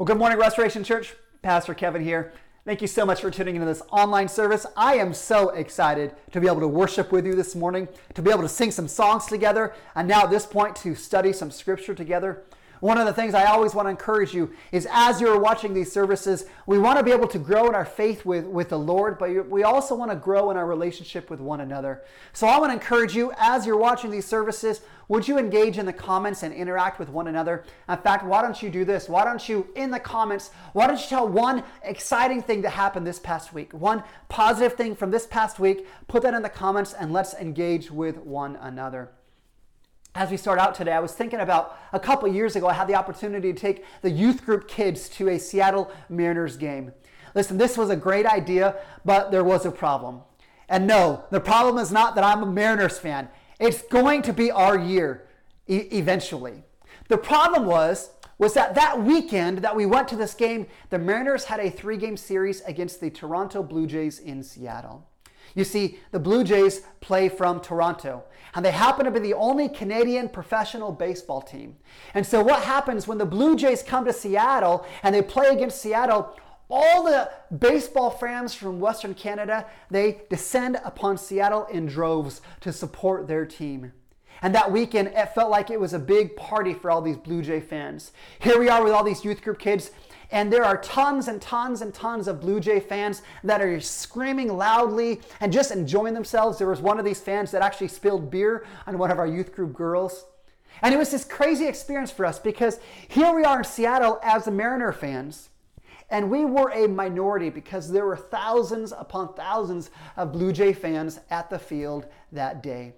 Well, good morning, Restoration Church. Pastor Kevin here. Thank you so much for tuning into this online service. I am so excited to be able to worship with you this morning, to be able to sing some songs together, and now at this point to study some scripture together. One of the things I always want to encourage you is as you're watching these services, we want to be able to grow in our faith with, with the Lord, but we also want to grow in our relationship with one another. So I want to encourage you as you're watching these services, would you engage in the comments and interact with one another? In fact, why don't you do this? Why don't you, in the comments, why don't you tell one exciting thing that happened this past week? One positive thing from this past week, put that in the comments and let's engage with one another as we start out today, I was thinking about a couple years ago, I had the opportunity to take the youth group kids to a Seattle Mariners game. Listen, this was a great idea, but there was a problem. And no, the problem is not that I'm a Mariners fan. It's going to be our year e- eventually. The problem was was that that weekend that we went to this game, the Mariners had a three-game series against the Toronto Blue Jays in Seattle. You see, the Blue Jays play from Toronto, and they happen to be the only Canadian professional baseball team. And so, what happens when the Blue Jays come to Seattle and they play against Seattle? All the baseball fans from Western Canada, they descend upon Seattle in droves to support their team. And that weekend, it felt like it was a big party for all these Blue Jay fans. Here we are with all these youth group kids and there are tons and tons and tons of Blue Jay fans that are screaming loudly and just enjoying themselves. There was one of these fans that actually spilled beer on one of our youth group girls. And it was this crazy experience for us because here we are in Seattle as the Mariner fans. And we were a minority because there were thousands upon thousands of Blue Jay fans at the field that day.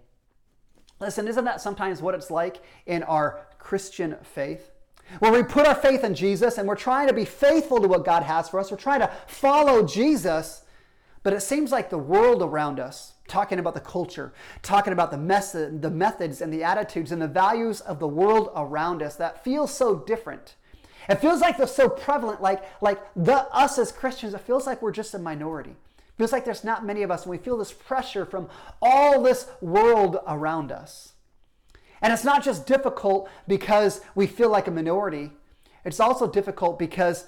Listen, isn't that sometimes what it's like in our Christian faith? Where we put our faith in Jesus and we're trying to be faithful to what God has for us. We're trying to follow Jesus, but it seems like the world around us, talking about the culture, talking about the the methods and the attitudes and the values of the world around us that feels so different. It feels like they're so prevalent, like, like the us as Christians, it feels like we're just a minority. It feels like there's not many of us, and we feel this pressure from all this world around us. And it's not just difficult because we feel like a minority, it's also difficult because,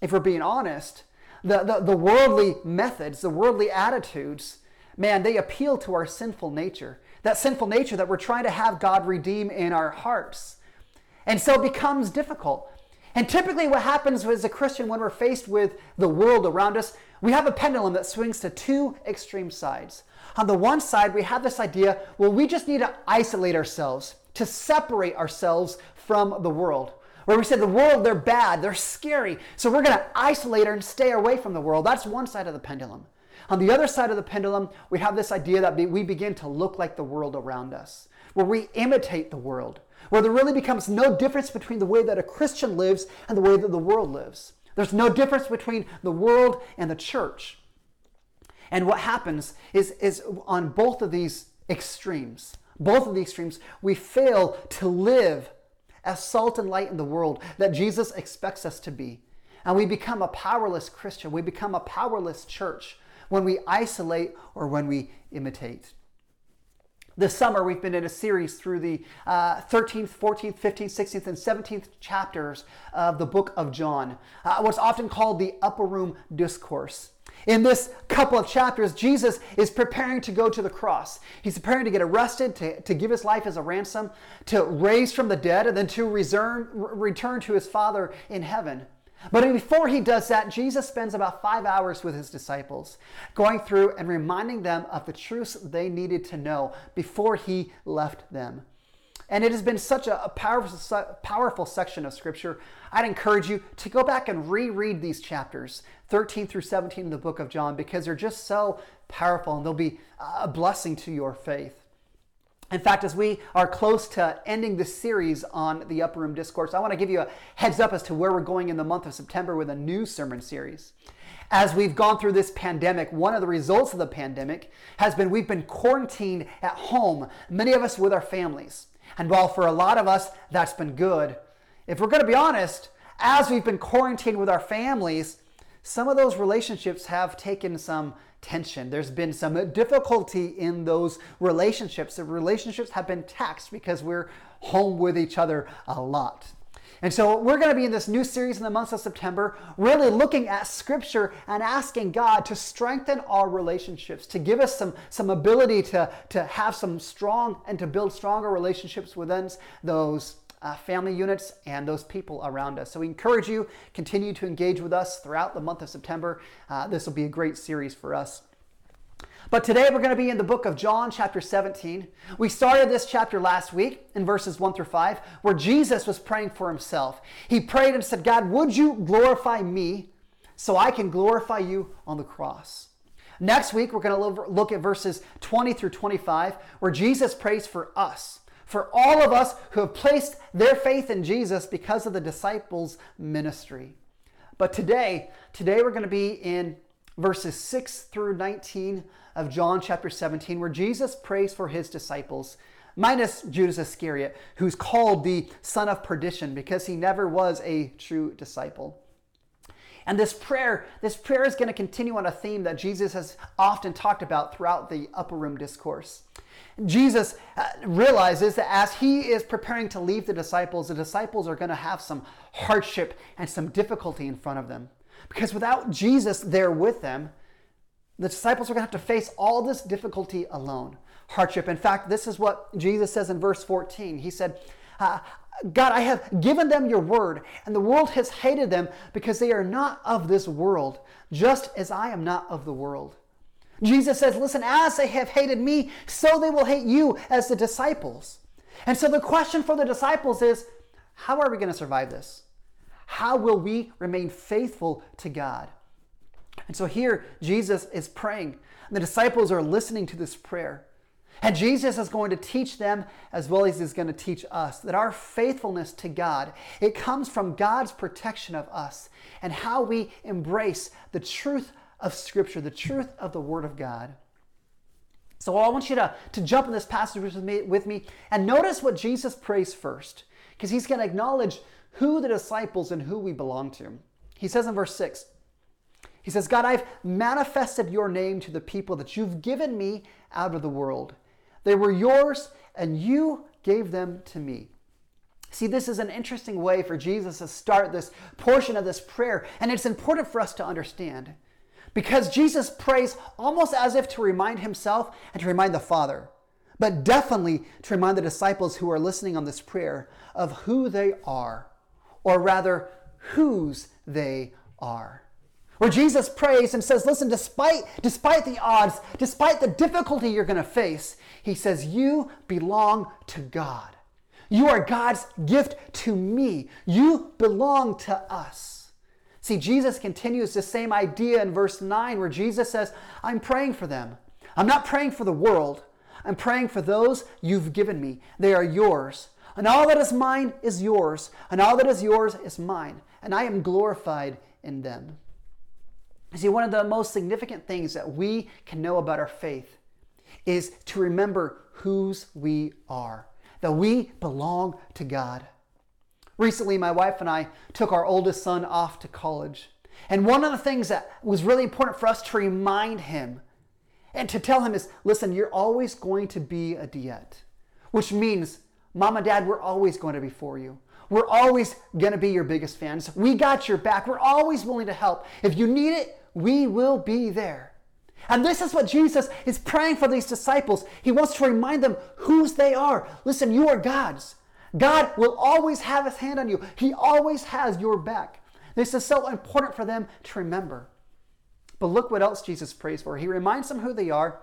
if we're being honest, the, the, the worldly methods, the worldly attitudes, man, they appeal to our sinful nature. That sinful nature that we're trying to have God redeem in our hearts. And so it becomes difficult. And typically, what happens as a Christian when we're faced with the world around us, we have a pendulum that swings to two extreme sides. On the one side, we have this idea well, we just need to isolate ourselves, to separate ourselves from the world. Where we say the world, they're bad, they're scary, so we're going to isolate and stay away from the world. That's one side of the pendulum. On the other side of the pendulum, we have this idea that we begin to look like the world around us, where we imitate the world, where there really becomes no difference between the way that a Christian lives and the way that the world lives. There's no difference between the world and the church. And what happens is, is on both of these extremes, both of the extremes, we fail to live as salt and light in the world that Jesus expects us to be. And we become a powerless Christian. We become a powerless church when we isolate or when we imitate. This summer, we've been in a series through the uh, 13th, 14th, 15th, 16th, and 17th chapters of the book of John, uh, what's often called the Upper Room Discourse. In this couple of chapters, Jesus is preparing to go to the cross. He's preparing to get arrested, to, to give his life as a ransom, to raise from the dead, and then to return, return to his Father in heaven. But before he does that, Jesus spends about five hours with his disciples, going through and reminding them of the truths they needed to know before he left them. And it has been such a, powerful, powerful section of Scripture. I'd encourage you to go back and reread these chapters, 13 through 17 in the book of John, because they're just so powerful and they'll be a blessing to your faith. In fact, as we are close to ending this series on the Upper Room Discourse, I want to give you a heads up as to where we're going in the month of September with a new sermon series. As we've gone through this pandemic, one of the results of the pandemic has been we've been quarantined at home, many of us with our families. And while for a lot of us that's been good, if we're going to be honest, as we've been quarantined with our families, some of those relationships have taken some tension. There's been some difficulty in those relationships. The relationships have been taxed because we're home with each other a lot. And so we're going to be in this new series in the month of September, really looking at scripture and asking God to strengthen our relationships, to give us some, some ability to, to have some strong and to build stronger relationships within those uh, family units and those people around us. So we encourage you, continue to engage with us throughout the month of September. Uh, this will be a great series for us. But today we're going to be in the book of John, chapter 17. We started this chapter last week in verses 1 through 5, where Jesus was praying for himself. He prayed and said, God, would you glorify me so I can glorify you on the cross? Next week, we're going to look at verses 20 through 25, where Jesus prays for us, for all of us who have placed their faith in Jesus because of the disciples' ministry. But today, today we're going to be in verses 6 through 19 of John chapter 17, where Jesus prays for his disciples, minus Judas Iscariot, who's called the son of perdition because he never was a true disciple. And this prayer, this prayer is going to continue on a theme that Jesus has often talked about throughout the upper room discourse. Jesus uh, realizes that as he is preparing to leave the disciples, the disciples are going to have some hardship and some difficulty in front of them. Because without Jesus there with them, the disciples are going to have to face all this difficulty alone, hardship. In fact, this is what Jesus says in verse 14. He said, uh, God, I have given them your word, and the world has hated them because they are not of this world, just as I am not of the world. Jesus says, Listen, as they have hated me, so they will hate you as the disciples. And so the question for the disciples is how are we going to survive this? How will we remain faithful to God? And so here, Jesus is praying. And The disciples are listening to this prayer. And Jesus is going to teach them as well as he's going to teach us that our faithfulness to God, it comes from God's protection of us and how we embrace the truth of Scripture, the truth of the Word of God. So I want you to, to jump in this passage with me, with me and notice what Jesus prays first, because he's going to acknowledge who the disciples and who we belong to. He says in verse 6, he says, God, I've manifested your name to the people that you've given me out of the world. They were yours, and you gave them to me. See, this is an interesting way for Jesus to start this portion of this prayer, and it's important for us to understand because Jesus prays almost as if to remind himself and to remind the Father, but definitely to remind the disciples who are listening on this prayer of who they are, or rather, whose they are where Jesus prays and says, listen, despite, despite the odds, despite the difficulty you're going to face, he says, you belong to God. You are God's gift to me. You belong to us. See, Jesus continues the same idea in verse 9 where Jesus says, I'm praying for them. I'm not praying for the world. I'm praying for those you've given me. They are yours. And all that is mine is yours. And all that is yours is mine. And I am glorified in them. See, one of the most significant things that we can know about our faith is to remember whose we are, that we belong to God. Recently, my wife and I took our oldest son off to college. And one of the things that was really important for us to remind him and to tell him is listen, you're always going to be a diet, which means, mom and dad, we're always going to be for you. We're always going to be your biggest fans. We got your back. We're always willing to help. If you need it, we will be there. And this is what Jesus is praying for these disciples. He wants to remind them whose they are. Listen, you are God's. God will always have his hand on you, He always has your back. This is so important for them to remember. But look what else Jesus prays for. He reminds them who they are.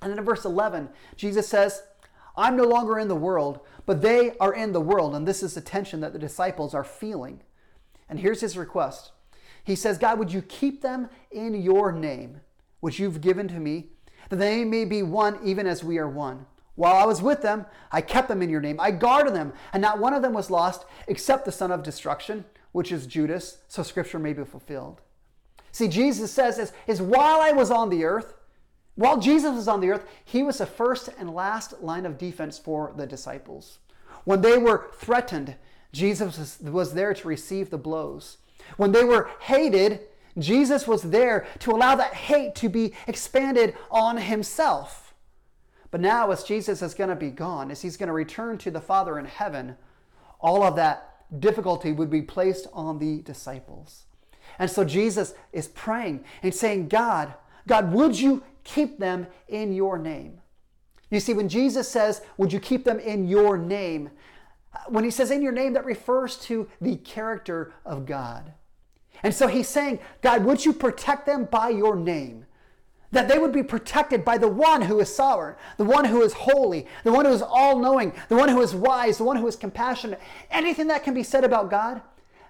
And then in verse 11, Jesus says, I'm no longer in the world, but they are in the world. And this is the tension that the disciples are feeling. And here's his request he says, God, would you keep them in your name, which you've given to me, that they may be one even as we are one. While I was with them, I kept them in your name. I guarded them, and not one of them was lost except the son of destruction, which is Judas, so scripture may be fulfilled. See, Jesus says, is, is while I was on the earth, while Jesus was on the earth, he was the first and last line of defense for the disciples. When they were threatened, Jesus was there to receive the blows. When they were hated, Jesus was there to allow that hate to be expanded on himself. But now, as Jesus is going to be gone, as he's going to return to the Father in heaven, all of that difficulty would be placed on the disciples. And so Jesus is praying and saying, God, God, would you keep them in your name? You see, when Jesus says, Would you keep them in your name? When he says in your name, that refers to the character of God. And so he's saying, God, would you protect them by your name? That they would be protected by the one who is sovereign, the one who is holy, the one who is all knowing, the one who is wise, the one who is compassionate. Anything that can be said about God,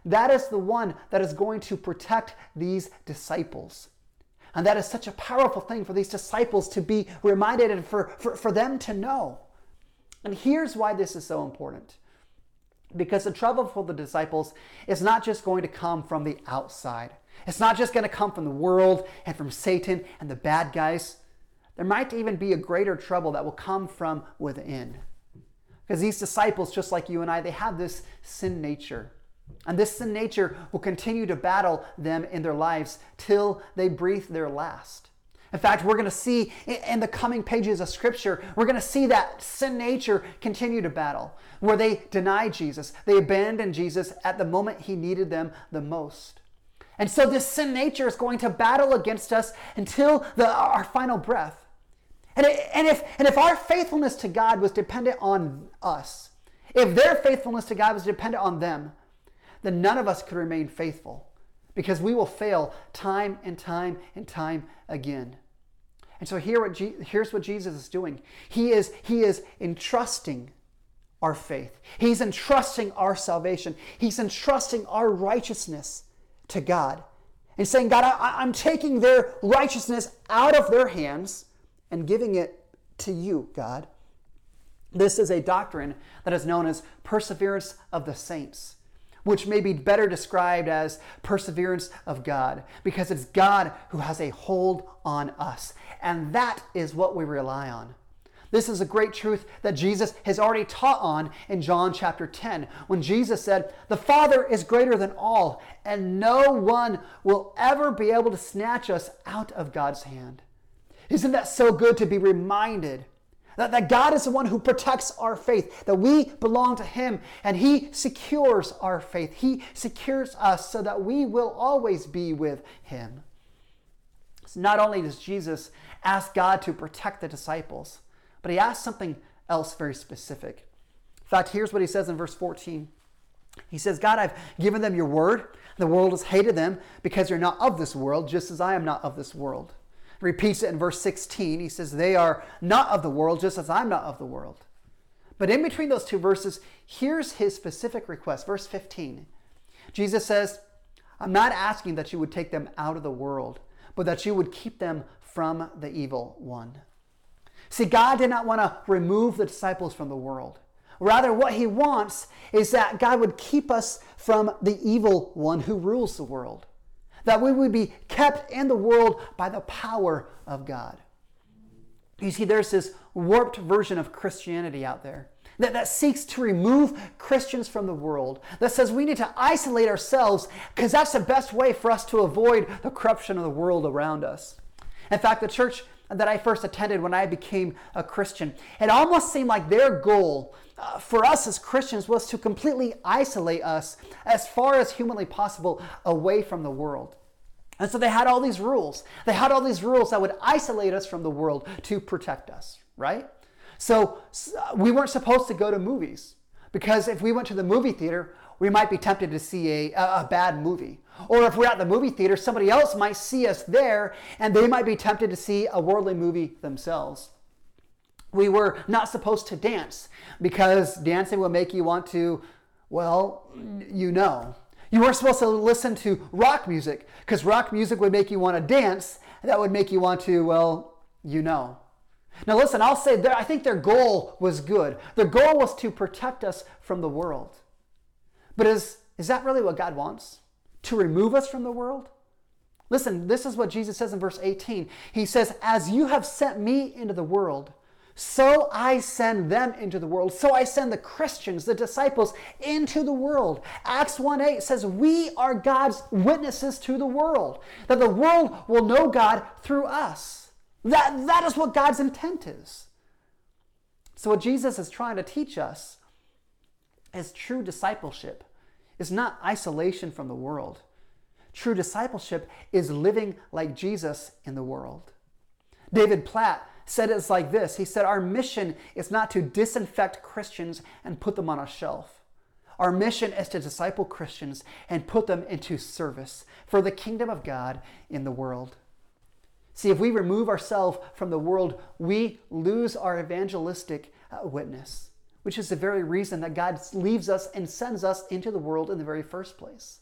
that is the one that is going to protect these disciples. And that is such a powerful thing for these disciples to be reminded and for, for, for them to know. And here's why this is so important. Because the trouble for the disciples is not just going to come from the outside. It's not just going to come from the world and from Satan and the bad guys. There might even be a greater trouble that will come from within. Because these disciples, just like you and I, they have this sin nature. And this sin nature will continue to battle them in their lives till they breathe their last. In fact, we're going to see in the coming pages of Scripture, we're going to see that sin nature continue to battle, where they deny Jesus. They abandon Jesus at the moment he needed them the most. And so this sin nature is going to battle against us until the, our final breath. And, it, and, if, and if our faithfulness to God was dependent on us, if their faithfulness to God was dependent on them, then none of us could remain faithful because we will fail time and time and time again. And so here what Je- here's what Jesus is doing. He is, he is entrusting our faith. He's entrusting our salvation. He's entrusting our righteousness to God. And saying, God, I, I'm taking their righteousness out of their hands and giving it to you, God. This is a doctrine that is known as perseverance of the saints which may be better described as perseverance of God, because it's God who has a hold on us. And that is what we rely on. This is a great truth that Jesus has already taught on in John chapter 10, when Jesus said, The Father is greater than all, and no one will ever be able to snatch us out of God's hand. Isn't that so good to be reminded? That, that God is the one who protects our faith, that we belong to Him, and He secures our faith. He secures us so that we will always be with Him. So not only does Jesus ask God to protect the disciples, but He asks something else very specific. In fact, here's what He says in verse 14. He says, God, I've given them your word. The world has hated them because you're not of this world, just as I am not of this world He repeats it in verse 16. He says, They are not of the world, just as I'm not of the world. But in between those two verses, here's his specific request. Verse 15. Jesus says, I'm not asking that you would take them out of the world, but that you would keep them from the evil one. See, God did not want to remove the disciples from the world. Rather, what he wants is that God would keep us from the evil one who rules the world that we would be kept in the world by the power of God. You see, there's this warped version of Christianity out there that, that seeks to remove Christians from the world, that says we need to isolate ourselves because that's the best way for us to avoid the corruption of the world around us. In fact, the church that I first attended when I became a Christian, it almost seemed like their goal uh, for us as Christians was to completely isolate us as far as humanly possible away from the world. And so they had all these rules. They had all these rules that would isolate us from the world to protect us, right? So uh, we weren't supposed to go to movies because if we went to the movie theater, we might be tempted to see a, a, bad movie. Or if we're at the movie theater, somebody else might see us there and they might be tempted to see a worldly movie themselves. We were not supposed to dance because dancing will make you want to, well, you know. You weren't supposed to listen to rock music because rock music would make you want to dance. That would make you want to, well, you know. Now, listen, I'll say that I think their goal was good. Their goal was to protect us from the world. But is, is that really what God wants? To remove us from the world? Listen, this is what Jesus says in verse 18. He says, As you have sent me into the world, so I send them into the world. So I send the Christians, the disciples, into the world. Acts 1 8 says, We are God's witnesses to the world, that the world will know God through us. That, that is what God's intent is. So, what Jesus is trying to teach us is true discipleship is not isolation from the world. True discipleship is living like Jesus in the world. David Platt said it's like this He said, Our mission is not to disinfect Christians and put them on a shelf. Our mission is to disciple Christians and put them into service for the kingdom of God in the world. See, if we remove ourselves from the world, we lose our evangelistic uh, witness, which is the very reason that God leaves us and sends us into the world in the very first place.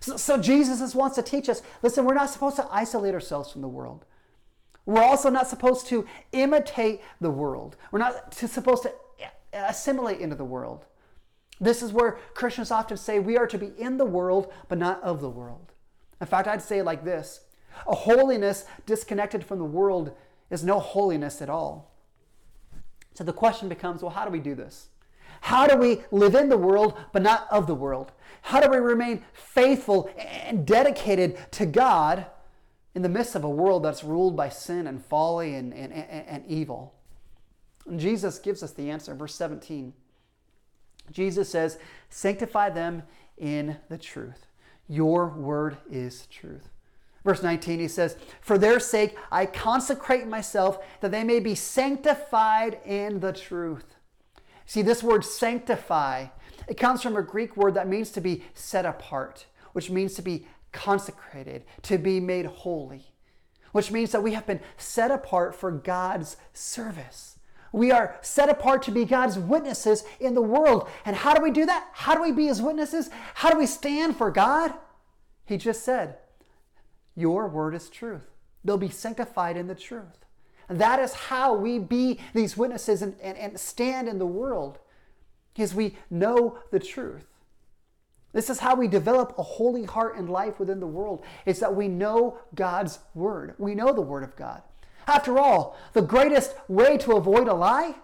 So, so Jesus wants to teach us listen, we're not supposed to isolate ourselves from the world. We're also not supposed to imitate the world. We're not supposed to assimilate into the world. This is where Christians often say we are to be in the world, but not of the world. In fact, I'd say it like this a holiness disconnected from the world is no holiness at all. So the question becomes well, how do we do this? How do we live in the world, but not of the world? How do we remain faithful and dedicated to God in the midst of a world that's ruled by sin and folly and, and, and, and evil? And Jesus gives us the answer. Verse 17. Jesus says, Sanctify them in the truth. Your word is truth. Verse 19, he says, For their sake I consecrate myself that they may be sanctified in the truth. See, this word sanctify, it comes from a Greek word that means to be set apart, which means to be consecrated, to be made holy, which means that we have been set apart for God's service. We are set apart to be God's witnesses in the world. And how do we do that? How do we be His witnesses? How do we stand for God? He just said, Your word is truth. They'll be sanctified in the truth. That is how we be these witnesses and, and, and stand in the world, is we know the truth. This is how we develop a holy heart and life within the world. It's that we know God's word. We know the word of God. After all, the greatest way to avoid a lie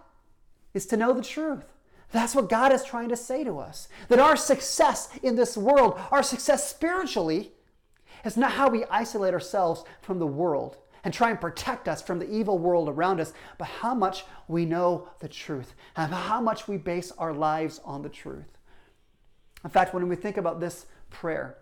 is to know the truth. That's what God is trying to say to us. That our success in this world, our success spiritually, is not how we isolate ourselves from the world and try and protect us from the evil world around us, but how much we know the truth and how much we base our lives on the truth. In fact, when we think about this prayer,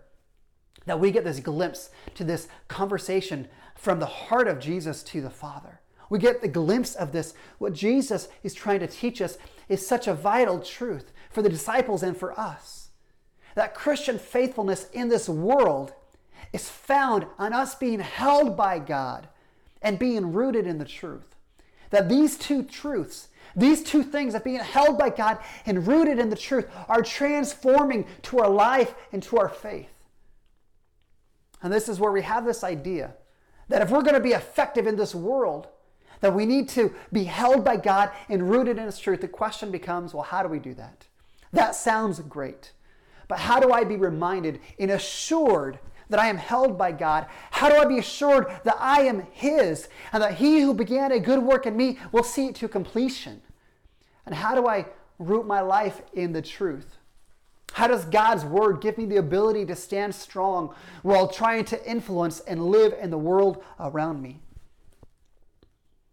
that we get this glimpse to this conversation from the heart of Jesus to the Father. We get the glimpse of this. What Jesus is trying to teach us is such a vital truth for the disciples and for us. That Christian faithfulness in this world is found on us being held by God and being rooted in the truth. That these two truths, these two things of being held by God and rooted in the truth, are transforming to our life and to our faith. And this is where we have this idea that if we're going to be effective in this world, that we need to be held by God and rooted in His truth. The question becomes well, how do we do that? That sounds great. But how do I be reminded and assured that I am held by God? How do I be assured that I am His and that He who began a good work in me will see it to completion? And how do I root my life in the truth? How does God's word give me the ability to stand strong while trying to influence and live in the world around me?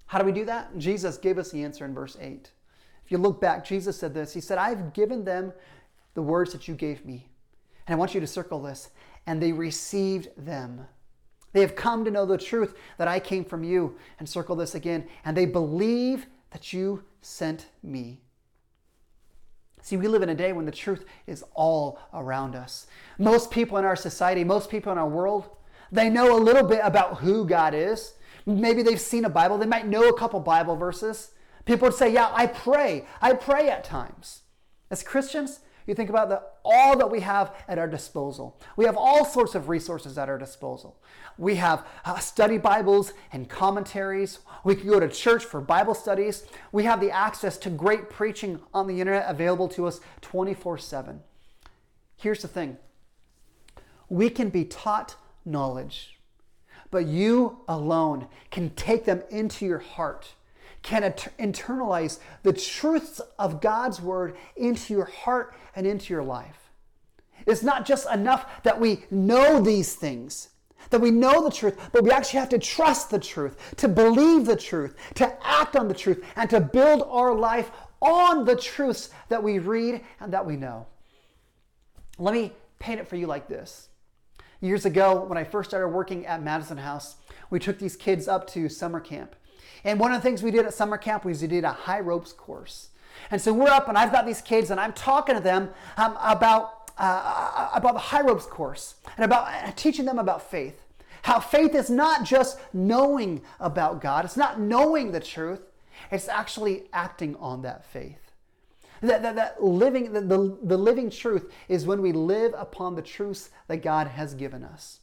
How do we do that? Jesus gave us the answer in verse 8. If you look back, Jesus said this He said, I've given them the words that you gave me. And I want you to circle this. And they received them. They have come to know the truth that I came from you. And circle this again. And they believe that you sent me. See, we live in a day when the truth is all around us. Most people in our society, most people in our world, they know a little bit about who God is. Maybe they've seen a Bible, they might know a couple Bible verses. People would say, Yeah, I pray. I pray at times. As Christians, you think about the, all that we have at our disposal. We have all sorts of resources at our disposal. We have uh, study Bibles and commentaries. We can go to church for Bible studies. We have the access to great preaching on the internet available to us 24 7. Here's the thing we can be taught knowledge, but you alone can take them into your heart can internalize the truths of God's word into your heart and into your life. It's not just enough that we know these things, that we know the truth, but we actually have to trust the truth, to believe the truth, to act on the truth, and to build our life on the truths that we read and that we know. Let me paint it for you like this. Years ago, when I first started working at Madison House, we took these kids up to summer camp. And one of the things we did at summer camp was we did a high ropes course. And so we're up, and I've got these kids, and I'm talking to them um, about, uh, about the high ropes course and about uh, teaching them about faith. How faith is not just knowing about God, it's not knowing the truth, it's actually acting on that faith. That, that, that living, the, the, the living truth is when we live upon the truths that God has given us.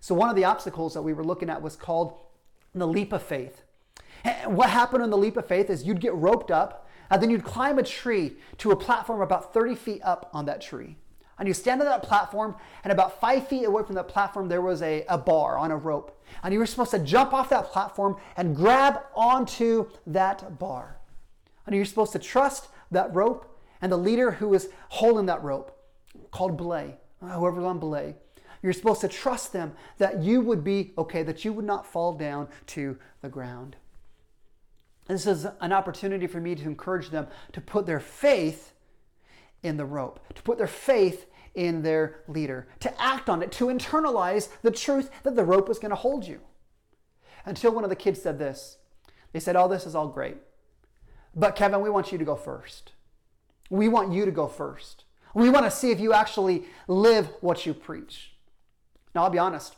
So, one of the obstacles that we were looking at was called the leap of faith. What happened in the leap of faith is you'd get roped up, and then you'd climb a tree to a platform about 30 feet up on that tree. And you stand on that platform, and about five feet away from that platform, there was a, a bar on a rope. And you were supposed to jump off that platform and grab onto that bar. And you're supposed to trust that rope and the leader who is holding that rope, called belay, uh, whoever's on belay. You're supposed to trust them that you would be okay, that you would not fall down to the ground. This is an opportunity for me to encourage them to put their faith in the rope, to put their faith in their leader, to act on it, to internalize the truth that the rope is going to hold you. Until one of the kids said this. They said, Oh, this is all great. But Kevin, we want you to go first. We want you to go first. We want to see if you actually live what you preach. Now, I'll be honest.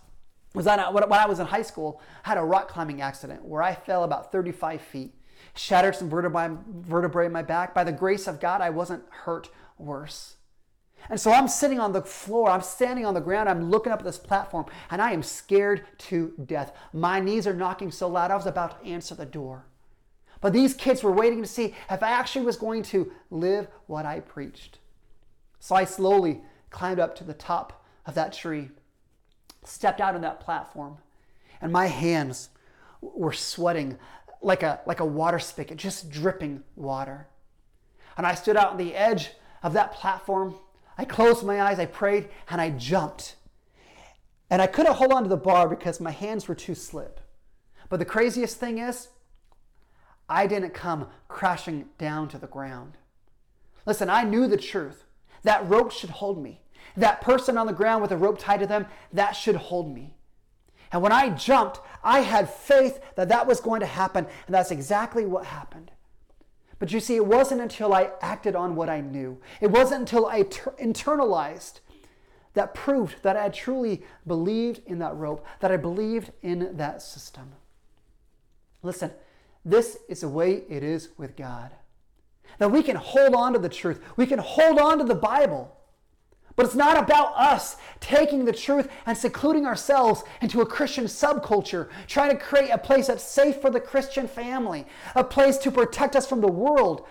Was that when I was in high school, I had a rock climbing accident where I fell about 35 feet, shattered some vertebrae, vertebrae in my back. By the grace of God, I wasn't hurt worse. And so I'm sitting on the floor, I'm standing on the ground, I'm looking up at this platform, and I am scared to death. My knees are knocking so loud, I was about to answer the door. But these kids were waiting to see if I actually was going to live what I preached. So I slowly climbed up to the top of that tree, stepped out on that platform, and my hands were sweating like a, like a water spigot, just dripping water. And I stood out on the edge of that platform. I closed my eyes, I prayed, and I jumped. And I couldn't hold on to the bar because my hands were too slip. But the craziest thing is, I didn't come crashing down to the ground. Listen, I knew the truth. That rope should hold me. That person on the ground with a rope tied to them, that should hold me. And when I jumped, I had faith that that was going to happen, and that's exactly what happened. But you see, it wasn't until I acted on what I knew, it wasn't until I ter- internalized that proved that I truly believed in that rope, that I believed in that system. Listen, this is the way it is with God. That we can hold on to the truth, we can hold on to the Bible. But it's not about us taking the truth and secluding ourselves into a Christian subculture, trying to create a place that's safe for the Christian family, a place to protect us from the world,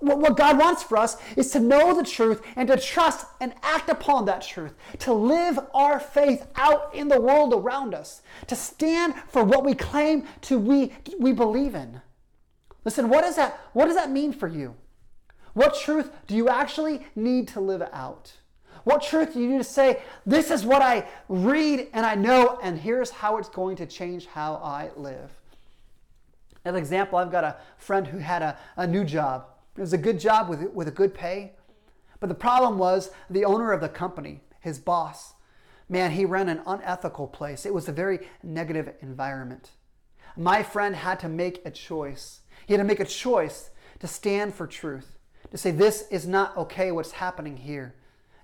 what God wants for us is to know the truth and to trust and act upon that truth, to live our faith out in the world around us, to stand for what we claim to we, we believe in. Listen, what, is that, what does that mean for you? What truth do you actually need to live out? What truth do you need to say, this is what I read and I know, and here's how it's going to change how I live? As an example, I've got a friend who had a, a new job it was a good job with, with a good pay. But the problem was the owner of the company, his boss, man, he ran an unethical place. It was a very negative environment. My friend had to make a choice. He had to make a choice to stand for truth, to say, this is not okay what's happening here.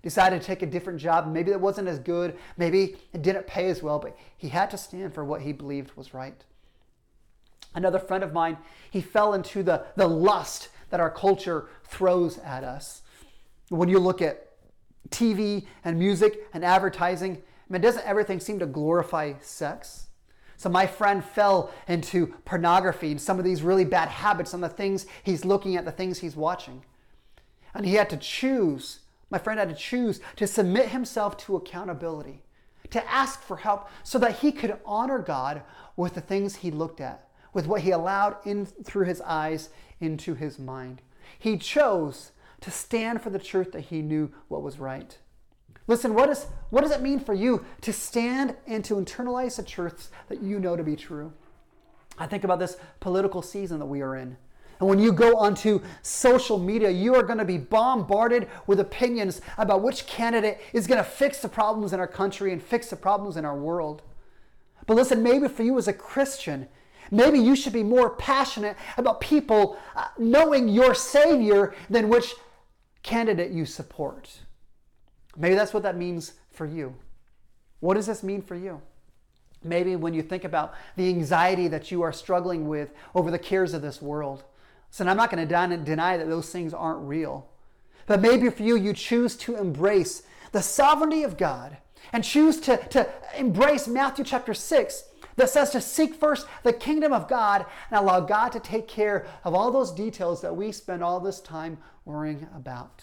Decided to take a different job. Maybe it wasn't as good. Maybe it didn't pay as well, but he had to stand for what he believed was right. Another friend of mine, he fell into the, the lust that our culture throws at us. When you look at TV and music and advertising, I mean, doesn't everything seem to glorify sex? So my friend fell into pornography and some of these really bad habits on the things he's looking at, the things he's watching. And he had to choose, my friend had to choose to submit himself to accountability, to ask for help so that he could honor God with the things he looked at, with what he allowed in through his eyes into his mind. He chose to stand for the truth that he knew what was right. Listen, what, is, what does it mean for you to stand and to internalize the truths that you know to be true? I think about this political season that we are in. And when you go onto social media, you are going to be bombarded with opinions about which candidate is going to fix the problems in our country and fix the problems in our world. But listen, maybe for you as a Christian, maybe you should be more passionate about people uh, knowing your Savior than which candidate you support. Maybe that's what that means for you. What does this mean for you? Maybe when you think about the anxiety that you are struggling with over the cares of this world. So I'm not going to deny that those things aren't real. But maybe for you, you choose to embrace the sovereignty of God and choose to, to embrace Matthew chapter 6 that says to seek first the kingdom of God and allow God to take care of all those details that we spend all this time worrying about.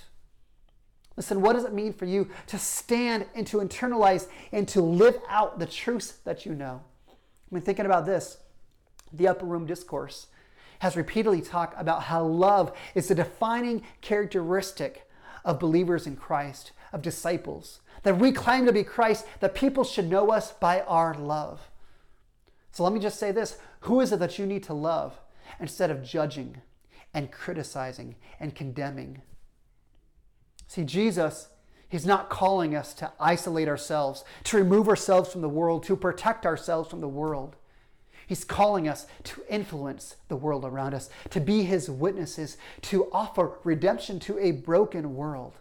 Listen, what does it mean for you to stand and to internalize and to live out the truths that you know? I mean, thinking about this, the upper room discourse has repeatedly talked about how love is the defining characteristic of believers in Christ, of disciples, that we claim to be Christ, that people should know us by our love. So let me just say this who is it that you need to love instead of judging and criticizing and condemning? See, Jesus, He's not calling us to isolate ourselves, to remove ourselves from the world, to protect ourselves from the world. He's calling us to influence the world around us, to be His witnesses, to offer redemption to a broken world.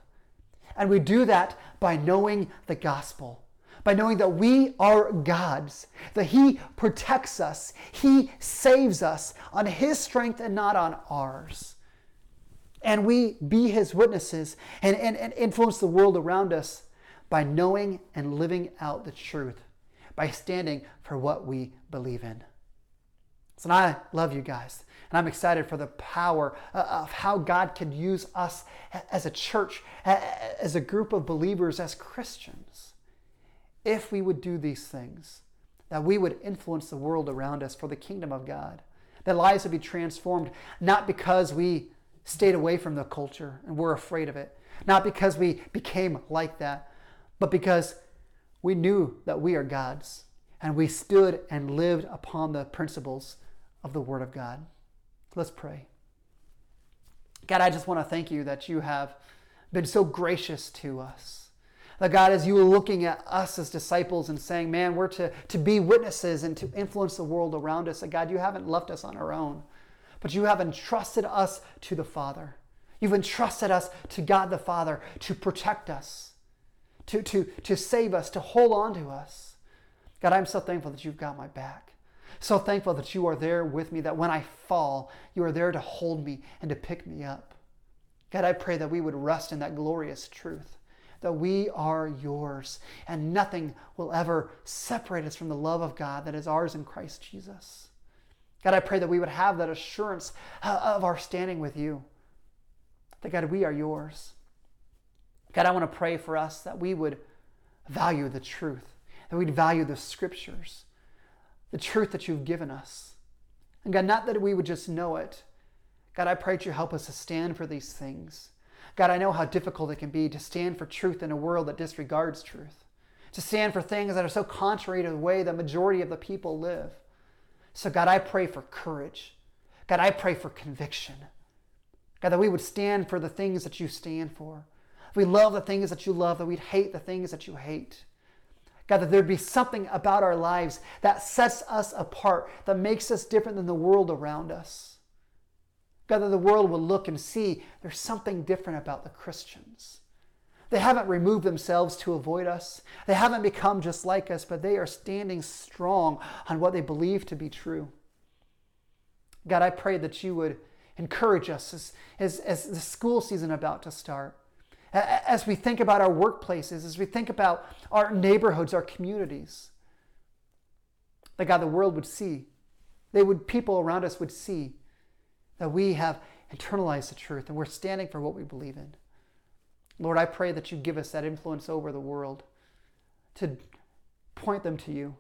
And we do that by knowing the gospel, by knowing that we are God's, that He protects us, He saves us on His strength and not on ours and we be his witnesses and, and, and influence the world around us by knowing and living out the truth, by standing for what we believe in. So I love you guys, and I'm excited for the power uh, of how God can use us as a church, as a group of believers, as Christians, if we would do these things, that we would influence the world around us for the kingdom of God, that lives would be transformed, not because we stayed away from the culture and we're afraid of it. Not because we became like that, but because we knew that we are God's and we stood and lived upon the principles of the Word of God. Let's pray. God, I just want to thank you that you have been so gracious to us. That God, as you were looking at us as disciples and saying, man, we're to, to be witnesses and to influence the world around us, that God, you haven't left us on our own but you have entrusted us to the Father. You've entrusted us to God the Father to protect us, to, to, to save us, to hold on to us. God, I'm so thankful that you've got my back. So thankful that you are there with me, that when I fall, you are there to hold me and to pick me up. God, I pray that we would rest in that glorious truth that we are yours and nothing will ever separate us from the love of God that is ours in Christ Jesus. God, I pray that we would have that assurance uh, of our standing with you. That, God, we are yours. God, I want to pray for us that we would value the truth, that we'd value the scriptures, the truth that you've given us. And God, not that we would just know it. God, I pray that you help us to stand for these things. God, I know how difficult it can be to stand for truth in a world that disregards truth, to stand for things that are so contrary to the way the majority of the people live. So, God, I pray for courage. God, I pray for conviction. God, that we would stand for the things that you stand for. we love the things that you love, that we'd hate the things that you hate. God, that there'd be something about our lives that sets us apart, that makes us different than the world around us. God, that the world will look and see there's something different about the Christians. They haven't removed themselves to avoid us. They haven't become just like us, but they are standing strong on what they believe to be true. God, I pray that you would encourage us as, as, as the school season about to start, as we think about our workplaces, as we think about our neighborhoods, our communities. That God, the world would see, they would, people around us would see that we have internalized the truth and we're standing for what we believe in. Lord, I pray that you give us that influence over the world to point them to you,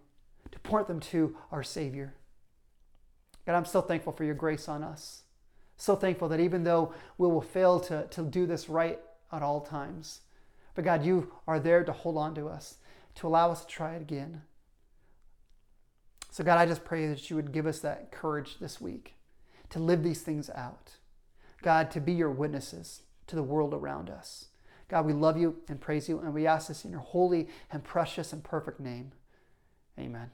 to point them to our Savior. God, I'm so thankful for your grace on us. So thankful that even though we will fail to, to do this right at all times, but God, you are there to hold on to us, to allow us to try it again. So, God, I just pray that you would give us that courage this week to live these things out. God, to be your witnesses to the world around us. God, we love you and praise you, and we ask this in your holy and precious and perfect name. Amen.